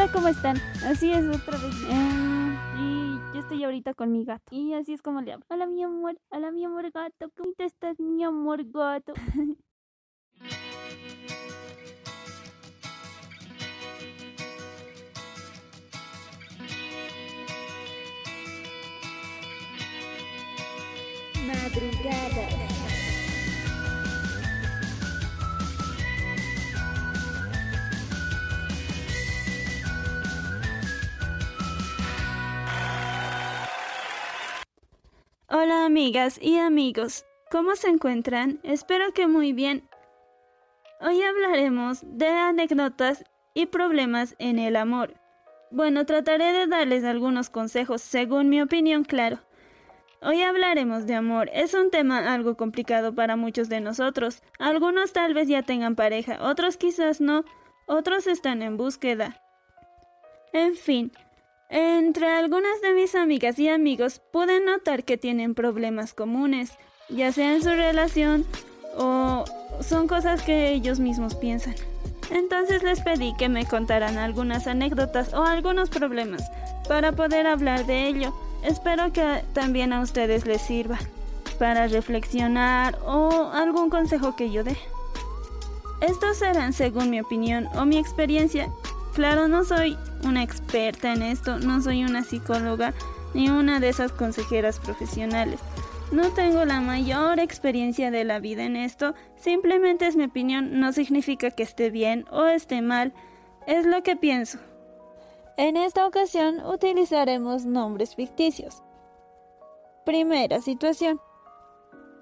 Hola, ¿cómo están? Así es, otra vez. Eh, y yo estoy ahorita con mi gato. Y así es como le hablo. Hola, mi amor. Hola, mi amor gato. ¿Cómo estás, mi amor gato? Madrugadas. Hola amigas y amigos, ¿cómo se encuentran? Espero que muy bien. Hoy hablaremos de anécdotas y problemas en el amor. Bueno, trataré de darles algunos consejos según mi opinión, claro. Hoy hablaremos de amor. Es un tema algo complicado para muchos de nosotros. Algunos tal vez ya tengan pareja, otros quizás no, otros están en búsqueda. En fin, entre algunas de mis amigas y amigos pude notar que tienen problemas comunes, ya sea en su relación o son cosas que ellos mismos piensan. Entonces les pedí que me contaran algunas anécdotas o algunos problemas para poder hablar de ello. Espero que también a ustedes les sirva para reflexionar o algún consejo que yo dé. Estos serán según mi opinión o mi experiencia Claro, no soy una experta en esto, no soy una psicóloga ni una de esas consejeras profesionales. No tengo la mayor experiencia de la vida en esto, simplemente es mi opinión, no significa que esté bien o esté mal, es lo que pienso. En esta ocasión utilizaremos nombres ficticios. Primera situación.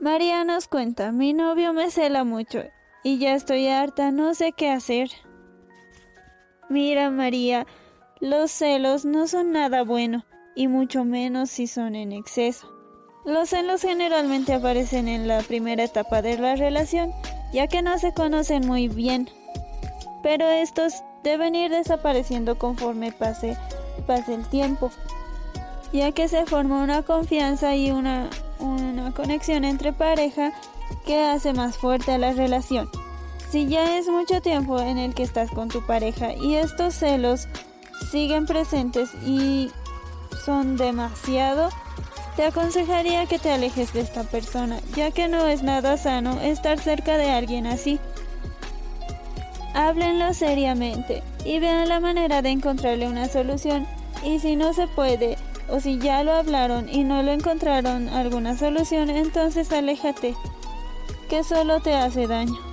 María nos cuenta, mi novio me cela mucho y ya estoy harta, no sé qué hacer. Mira, María, los celos no son nada bueno, y mucho menos si son en exceso. Los celos generalmente aparecen en la primera etapa de la relación, ya que no se conocen muy bien, pero estos deben ir desapareciendo conforme pase, pase el tiempo, ya que se forma una confianza y una, una conexión entre pareja que hace más fuerte a la relación. Si ya es mucho tiempo en el que estás con tu pareja y estos celos siguen presentes y son demasiado, te aconsejaría que te alejes de esta persona, ya que no es nada sano estar cerca de alguien así. Háblenlo seriamente y vean la manera de encontrarle una solución. Y si no se puede, o si ya lo hablaron y no lo encontraron alguna solución, entonces aléjate, que solo te hace daño.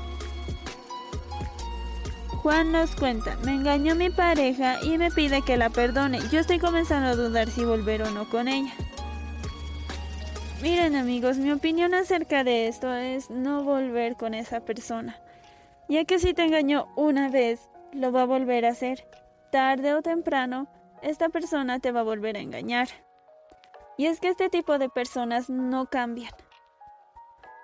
Juan nos cuenta, me engañó mi pareja y me pide que la perdone. Yo estoy comenzando a dudar si volver o no con ella. Miren amigos, mi opinión acerca de esto es no volver con esa persona, ya que si te engañó una vez, lo va a volver a hacer. Tarde o temprano, esta persona te va a volver a engañar. Y es que este tipo de personas no cambian.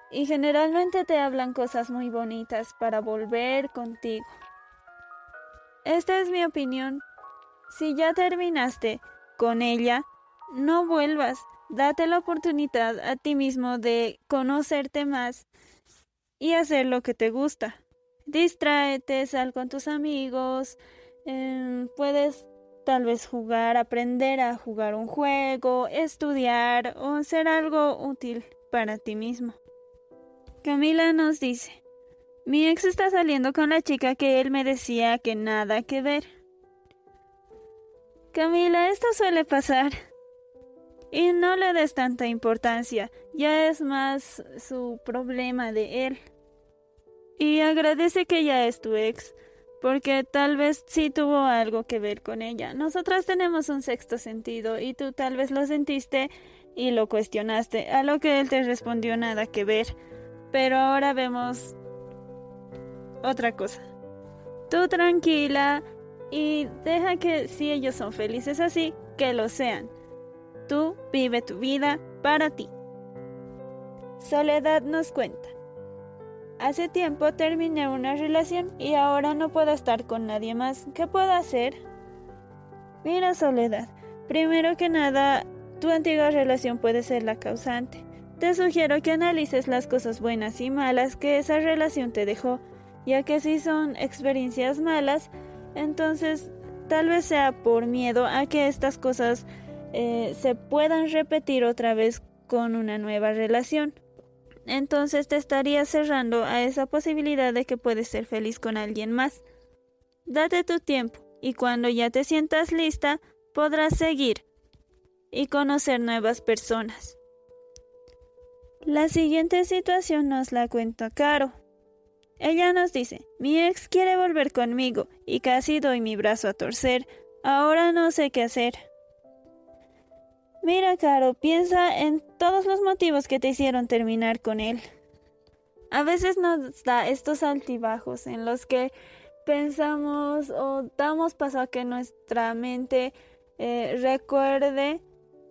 Y generalmente te hablan cosas muy bonitas para volver contigo. Esta es mi opinión. Si ya terminaste con ella, no vuelvas. Date la oportunidad a ti mismo de conocerte más y hacer lo que te gusta. Distráete, sal con tus amigos, em, puedes tal vez jugar, aprender a jugar un juego, estudiar o hacer algo útil para ti mismo. Camila nos dice, mi ex está saliendo con la chica que él me decía que nada que ver. Camila, esto suele pasar. Y no le des tanta importancia, ya es más su problema de él. Y agradece que ya es tu ex, porque tal vez sí tuvo algo que ver con ella. Nosotras tenemos un sexto sentido y tú tal vez lo sentiste y lo cuestionaste, a lo que él te respondió nada que ver. Pero ahora vemos otra cosa. Tú tranquila y deja que si ellos son felices así, que lo sean. Tú vive tu vida para ti. Soledad nos cuenta. Hace tiempo terminé una relación y ahora no puedo estar con nadie más. ¿Qué puedo hacer? Mira, Soledad, primero que nada, tu antigua relación puede ser la causante. Te sugiero que analices las cosas buenas y malas que esa relación te dejó ya que si son experiencias malas, entonces tal vez sea por miedo a que estas cosas eh, se puedan repetir otra vez con una nueva relación. Entonces te estarías cerrando a esa posibilidad de que puedes ser feliz con alguien más. Date tu tiempo y cuando ya te sientas lista podrás seguir y conocer nuevas personas. La siguiente situación nos la cuenta Caro. Ella nos dice, mi ex quiere volver conmigo y casi doy mi brazo a torcer, ahora no sé qué hacer. Mira, Caro, piensa en todos los motivos que te hicieron terminar con él. A veces nos da estos altibajos en los que pensamos o damos paso a que nuestra mente eh, recuerde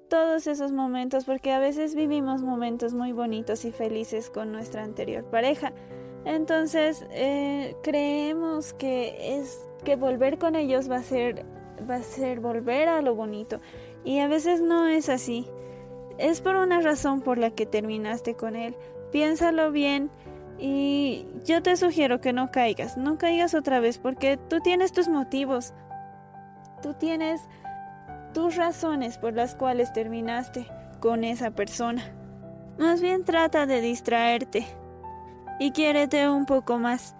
todos esos momentos porque a veces vivimos momentos muy bonitos y felices con nuestra anterior pareja. Entonces eh, creemos que es que volver con ellos va a ser va a ser volver a lo bonito y a veces no es así. Es por una razón por la que terminaste con él. Piénsalo bien y yo te sugiero que no caigas, no caigas otra vez porque tú tienes tus motivos. Tú tienes tus razones por las cuales terminaste con esa persona. Más bien trata de distraerte y quiérete un poco más.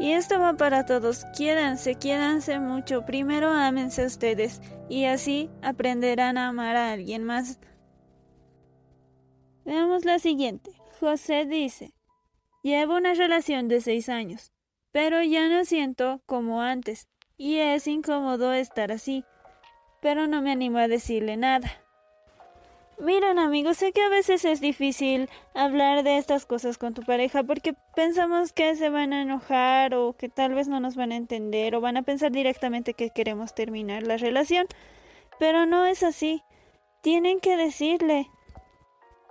Y esto va para todos. Quiéranse, quiéranse mucho. Primero ámense ustedes y así aprenderán a amar a alguien más. Veamos la siguiente. José dice, llevo una relación de seis años, pero ya no siento como antes y es incómodo estar así pero no me animo a decirle nada. Miren amigos, sé que a veces es difícil hablar de estas cosas con tu pareja porque pensamos que se van a enojar o que tal vez no nos van a entender o van a pensar directamente que queremos terminar la relación, pero no es así. Tienen que decirle.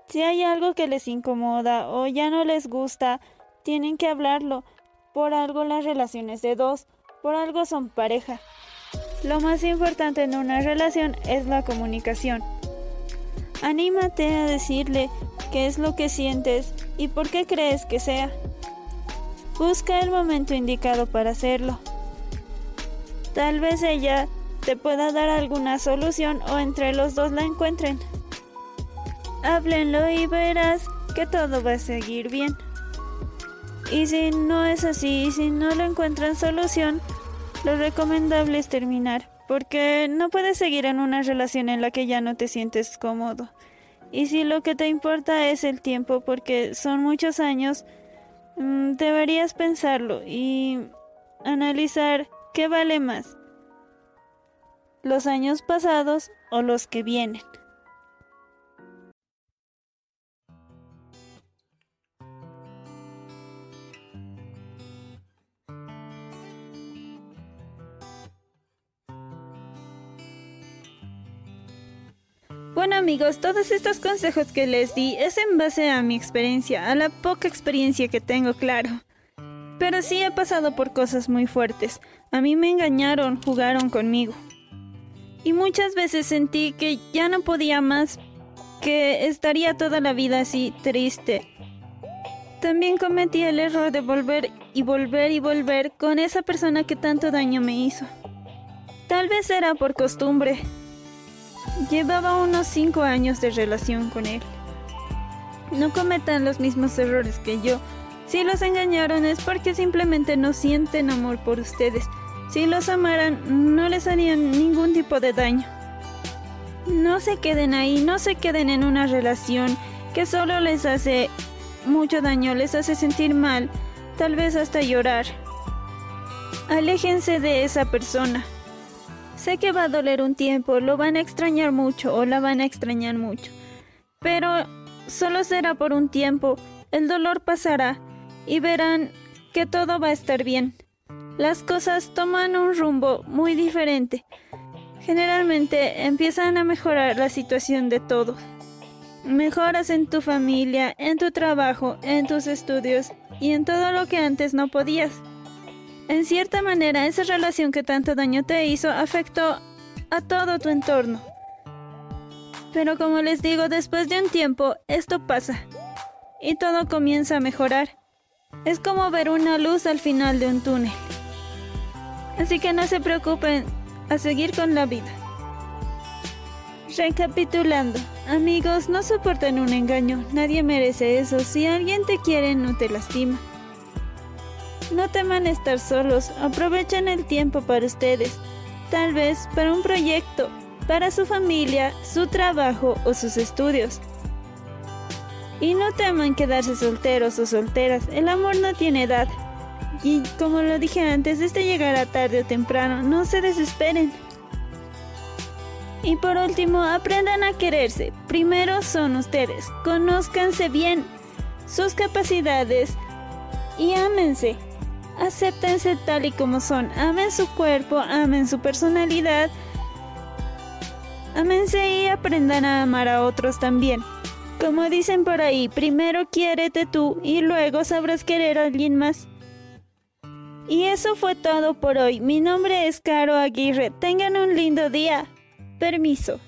Si hay algo que les incomoda o ya no les gusta, tienen que hablarlo. Por algo las relaciones de dos, por algo son pareja. Lo más importante en una relación es la comunicación. Anímate a decirle qué es lo que sientes y por qué crees que sea. Busca el momento indicado para hacerlo. Tal vez ella te pueda dar alguna solución o entre los dos la encuentren. Háblenlo y verás que todo va a seguir bien. Y si no es así y si no le encuentran solución, lo recomendable es terminar, porque no puedes seguir en una relación en la que ya no te sientes cómodo. Y si lo que te importa es el tiempo, porque son muchos años, mm, deberías pensarlo y analizar qué vale más, los años pasados o los que vienen. Bueno amigos, todos estos consejos que les di es en base a mi experiencia, a la poca experiencia que tengo, claro. Pero sí he pasado por cosas muy fuertes. A mí me engañaron, jugaron conmigo. Y muchas veces sentí que ya no podía más, que estaría toda la vida así, triste. También cometí el error de volver y volver y volver con esa persona que tanto daño me hizo. Tal vez era por costumbre, Llevaba unos 5 años de relación con él. No cometan los mismos errores que yo. Si los engañaron es porque simplemente no sienten amor por ustedes. Si los amaran, no les harían ningún tipo de daño. No se queden ahí, no se queden en una relación que solo les hace mucho daño, les hace sentir mal, tal vez hasta llorar. Aléjense de esa persona. Sé que va a doler un tiempo, lo van a extrañar mucho o la van a extrañar mucho, pero solo será por un tiempo, el dolor pasará y verán que todo va a estar bien. Las cosas toman un rumbo muy diferente. Generalmente empiezan a mejorar la situación de todos. Mejoras en tu familia, en tu trabajo, en tus estudios y en todo lo que antes no podías. En cierta manera, esa relación que tanto daño te hizo afectó a todo tu entorno. Pero como les digo, después de un tiempo, esto pasa y todo comienza a mejorar. Es como ver una luz al final de un túnel. Así que no se preocupen a seguir con la vida. Recapitulando, amigos, no soporten un engaño, nadie merece eso, si alguien te quiere no te lastima. No teman estar solos, aprovechen el tiempo para ustedes, tal vez para un proyecto, para su familia, su trabajo o sus estudios. Y no teman quedarse solteros o solteras, el amor no tiene edad. Y como lo dije antes, este llegará tarde o temprano, no se desesperen. Y por último, aprendan a quererse. Primero son ustedes. Conózcanse bien sus capacidades y ámense. Acéptense tal y como son. Amen su cuerpo, amen su personalidad. Amense y aprendan a amar a otros también. Como dicen por ahí, primero quiérete tú y luego sabrás querer a alguien más. Y eso fue todo por hoy. Mi nombre es Caro Aguirre. Tengan un lindo día. Permiso.